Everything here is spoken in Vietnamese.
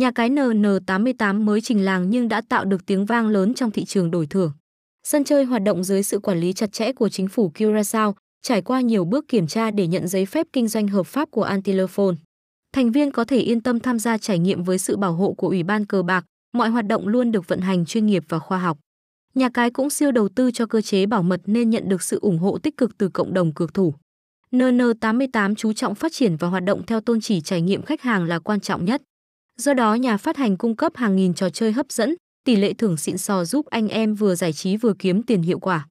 Nhà cái NN88 mới trình làng nhưng đã tạo được tiếng vang lớn trong thị trường đổi thưởng. Sân chơi hoạt động dưới sự quản lý chặt chẽ của chính phủ Curaçao, trải qua nhiều bước kiểm tra để nhận giấy phép kinh doanh hợp pháp của Antilophone. Thành viên có thể yên tâm tham gia trải nghiệm với sự bảo hộ của Ủy ban cờ bạc, mọi hoạt động luôn được vận hành chuyên nghiệp và khoa học. Nhà cái cũng siêu đầu tư cho cơ chế bảo mật nên nhận được sự ủng hộ tích cực từ cộng đồng cược thủ. NN88 chú trọng phát triển và hoạt động theo tôn chỉ trải nghiệm khách hàng là quan trọng nhất. Do đó nhà phát hành cung cấp hàng nghìn trò chơi hấp dẫn, tỷ lệ thưởng xịn sò giúp anh em vừa giải trí vừa kiếm tiền hiệu quả.